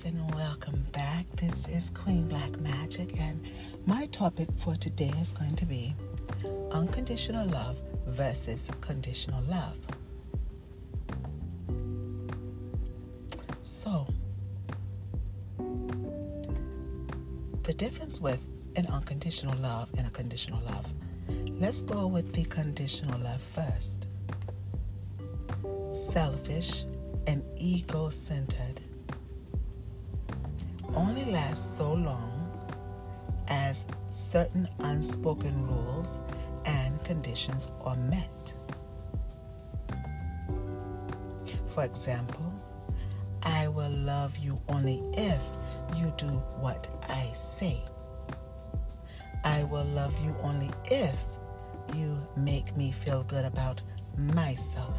guys, and welcome back. This is Queen Black Magik, and my topic for today is going to be unconditional love versus conditional love. So, the difference with an unconditional love and a conditional love. Let's go with the conditional love first. Selfish and ego centered only lasts so long as certain unspoken rules and conditions are met. For example, I will love you only if you do what I say. I will love you only if you make me feel good about myself.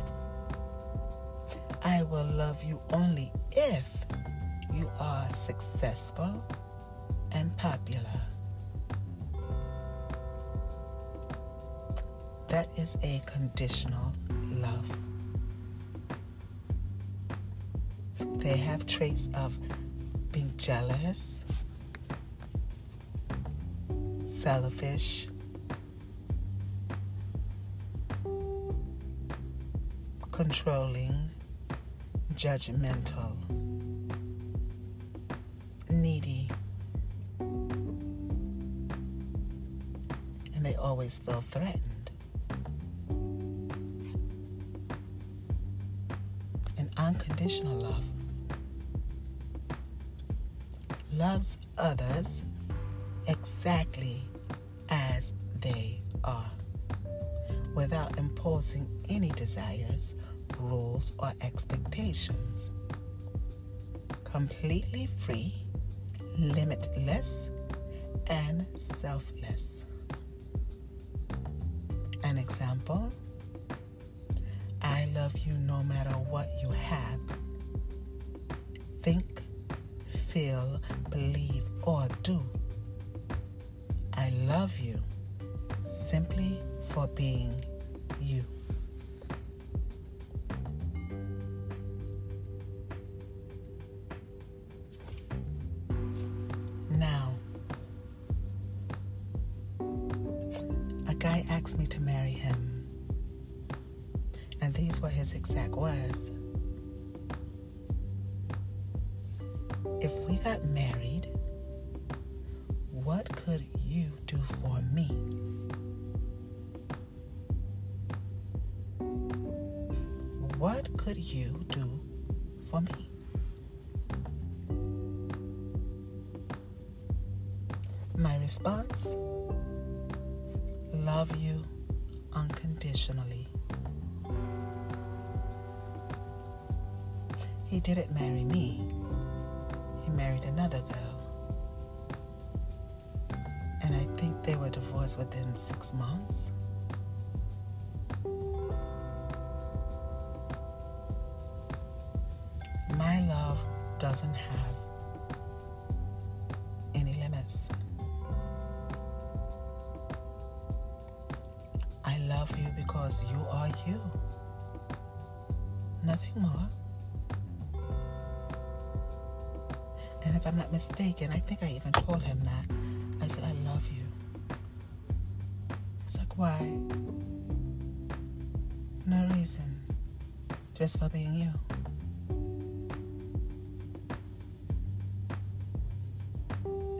I will love you only if you are successful and popular. That is a conditional love. They have traits of being jealous, selfish, controlling, judgmental, needy, and they always feel threatened. An unconditional love loves others exactly as they are without imposing any desires, rules, or expectations. Completely free, limitless, and selfless. An example I love you no matter what you have. Think, feel, believe, or do. I love you simply for being you. These were his exact was If we got married, what could you do for me? What could you do for me? My response love you unconditionally. He didn't marry me, he married another girl. And I think they were divorced within six months. My love doesn't have any limits. I love you because you are you. Nothing more. If I'm not mistaken, I think I even told him that. I said, I love you. He's like, why? No reason. Just for being you.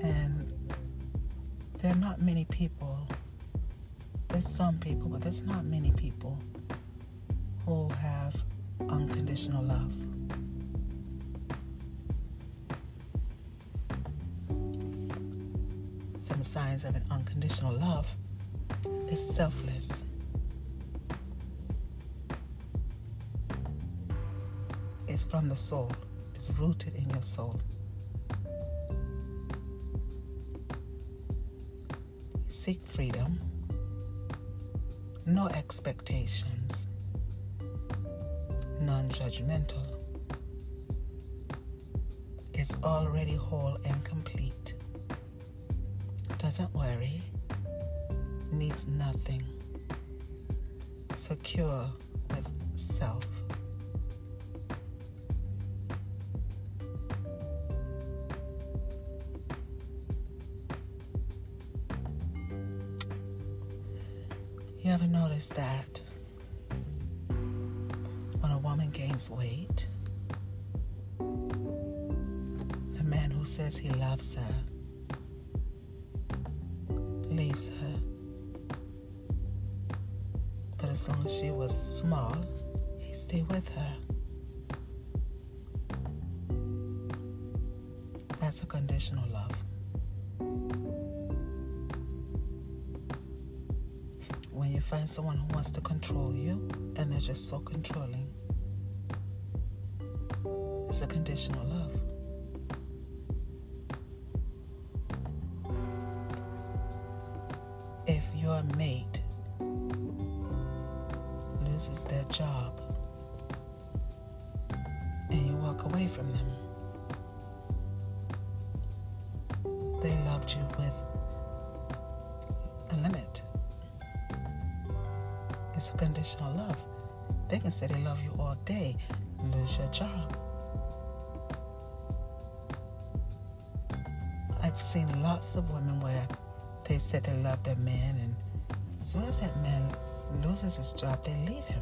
And there are not many people, there's some people, but there's not many people who have unconditional love. Some signs of an unconditional love is selfless. It's from the soul. It's rooted in your soul. Seek freedom, no expectations, non judgmental. It's already whole and doesn't worry, needs nothing, secure with self. You ever notice that when a woman gains weight, the man who says he loves her as long as she was small, he stayed with her. That's a conditional love. When you find someone who wants to control you and they're just so controlling, it's a conditional love. If your mate job and you walk away from them, they loved you with a limit. It's a conditional love. They can say they love you all day, lose your job. I've seen lots of women where they said they love their man, and as soon as that man loses his job, they leave him.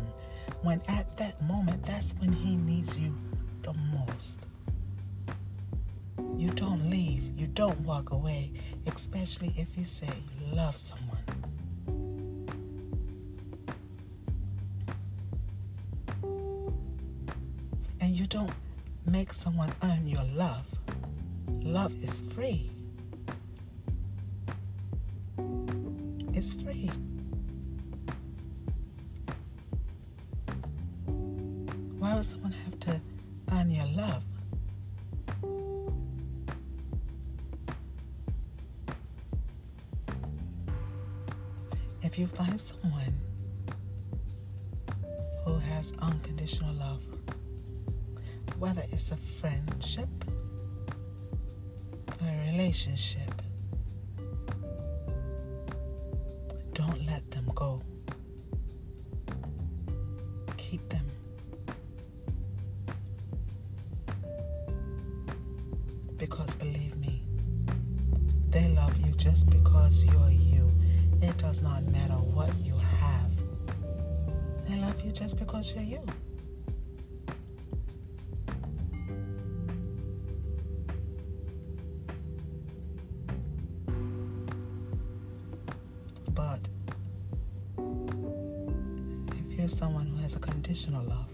When at that moment, that's when he needs you the most. You don't leave, you don't walk away, especially if you say you love someone. And you don't make someone earn your love. Love is free. It's free. Why would someone have to earn your love? If you find someone who has unconditional love, whether it's a friendship, a relationship, don't let them go. They love you just because you're you. It does not matter what you have. They love you just because you're you. But if you're someone who has a conditional love,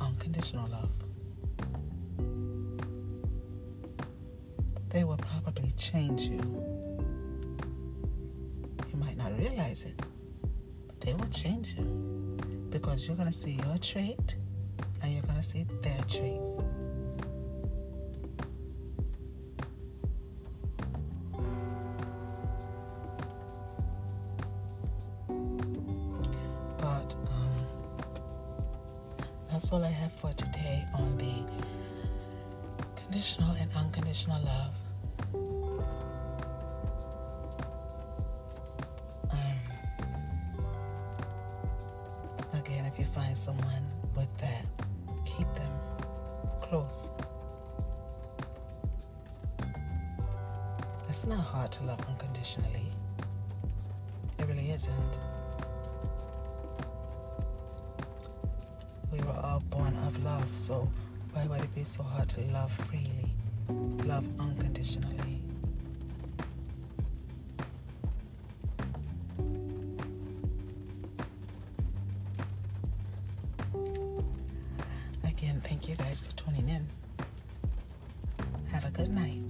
unconditional love, they will probably change you. You might not realize it, but they will change you because you're going to see your trait and you're going to see their traits. That's all I have for today on the conditional and unconditional love. Um, again, if you find someone with that, keep them close. It's not hard to love unconditionally. It really isn't. We were all born of love, so why would it be so hard to love freely, love unconditionally? Again, thank you guys for tuning in. Have a good night.